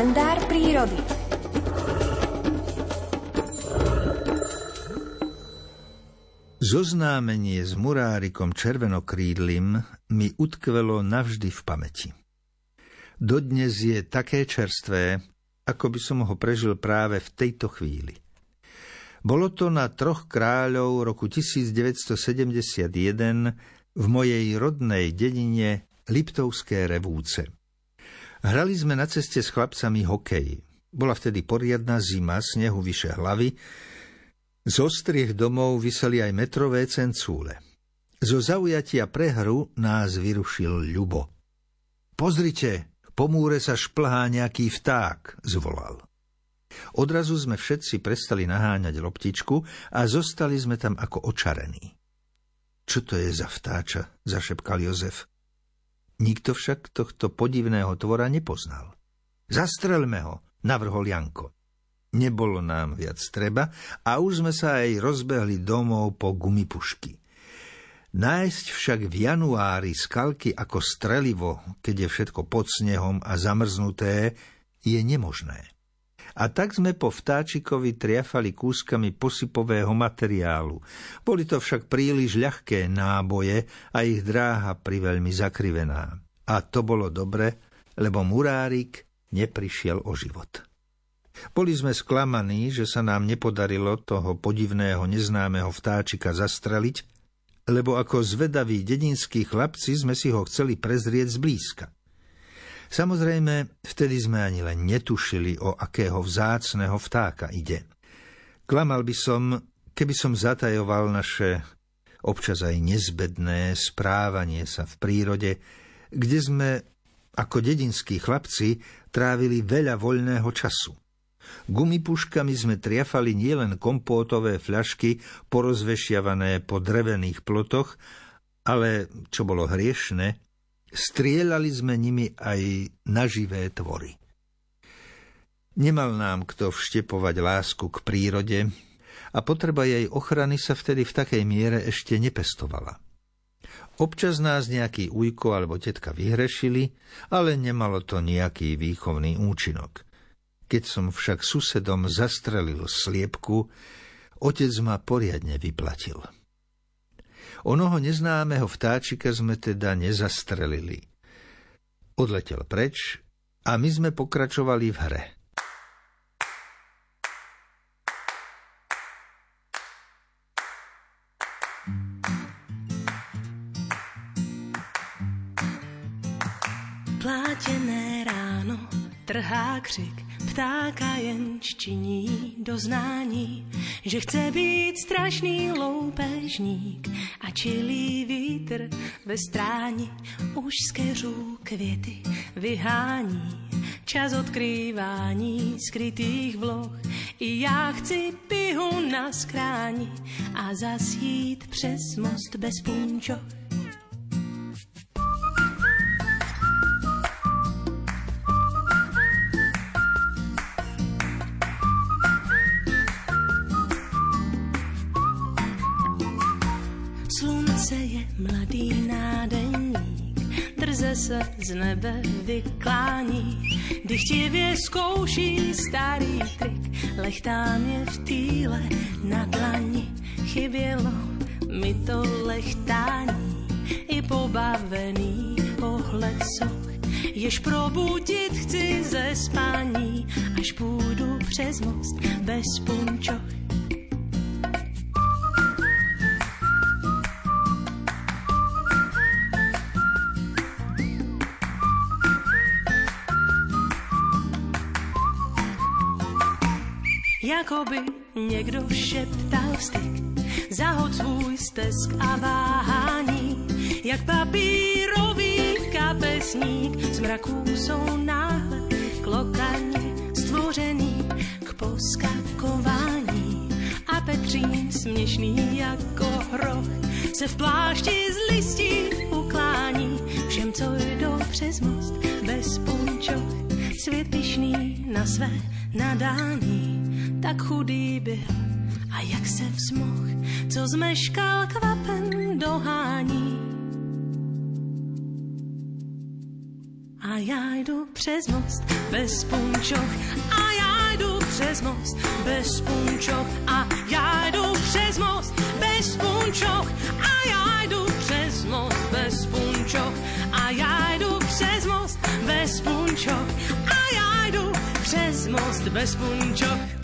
kalendár prírody. Zoznámenie s murárikom červenokrídlim mi utkvelo navždy v pamäti. Dodnes je také čerstvé, ako by som ho prežil práve v tejto chvíli. Bolo to na troch kráľov roku 1971 v mojej rodnej dedine Liptovské revúce. Hrali sme na ceste s chlapcami hokej. Bola vtedy poriadna zima, snehu vyše hlavy, z ostriech domov vyseli aj metrové cencúle. Zo zaujatia pre hru nás vyrušil Ľubo. Pozrite, po múre sa šplhá nejaký vták, zvolal. Odrazu sme všetci prestali naháňať loptičku a zostali sme tam ako očarení. Čo to je za vtáča, zašepkal Jozef. Nikto však tohto podivného tvora nepoznal. Zastrelme ho, navrhol Janko. Nebolo nám viac treba a už sme sa aj rozbehli domov po gumipušky. Nájsť však v januári skalky ako strelivo, keď je všetko pod snehom a zamrznuté, je nemožné. A tak sme po vtáčikovi triafali kúskami posypového materiálu. Boli to však príliš ľahké náboje a ich dráha priveľmi zakrivená. A to bolo dobre, lebo murárik neprišiel o život. Boli sme sklamaní, že sa nám nepodarilo toho podivného neznámeho vtáčika zastreliť, lebo ako zvedaví dedinskí chlapci sme si ho chceli prezrieť zblízka. Samozrejme, vtedy sme ani len netušili, o akého vzácného vtáka ide. Klamal by som, keby som zatajoval naše občas aj nezbedné správanie sa v prírode, kde sme ako dedinskí chlapci trávili veľa voľného času. Gumipuškami sme triafali nielen kompótové fľašky porozvešiavané po drevených plotoch, ale, čo bolo hriešne, strieľali sme nimi aj na živé tvory. Nemal nám kto vštepovať lásku k prírode a potreba jej ochrany sa vtedy v takej miere ešte nepestovala. Občas nás nejaký ujko alebo tetka vyhrešili, ale nemalo to nejaký výchovný účinok – keď som však susedom zastrelil sliepku, otec ma poriadne vyplatil. Onoho neznámeho vtáčika sme teda nezastrelili. Odletel preč a my sme pokračovali v hre. Plátené ráno trhá křik, ptáka jen činí doznání, že chce být strašný loupežník a čilý vítr ve stráni už z keřů květy vyhání. Čas odkrývání skrytých vloh i já chci pihu na skráni a zasít přes most bez punčoch Slunce je mladý nádeník, drze se z nebe vyklání, dychtivě zkouší starý trik, lechtá mě v týle na dlani, chybělo mi to lechtání, i pobavený pohled soch, jež probudit chci ze spání, až půjdu přes most bez punčoch Jakoby někdo šeptal styk, zahod svůj stesk a váhání, jak papírový kapesník, z mraků jsou náhle klokaně stvořený k poskakování. A Petřín směšný jako hroch se v plášti z listí uklání. Všem, co jdou přes most bez punčoch, svět pišný na své nadání tak chudý byl a jak se vzmoh, co zmeškal kvapen dohání. A já jdu přes most bez punčoch. A já jdu přes most bez punčoch. A já jdu přes most bez punčoch. A já jdu přes most bez punčoch. A já jdu přes most bez punčoch. A já jdu přes most bez punčoch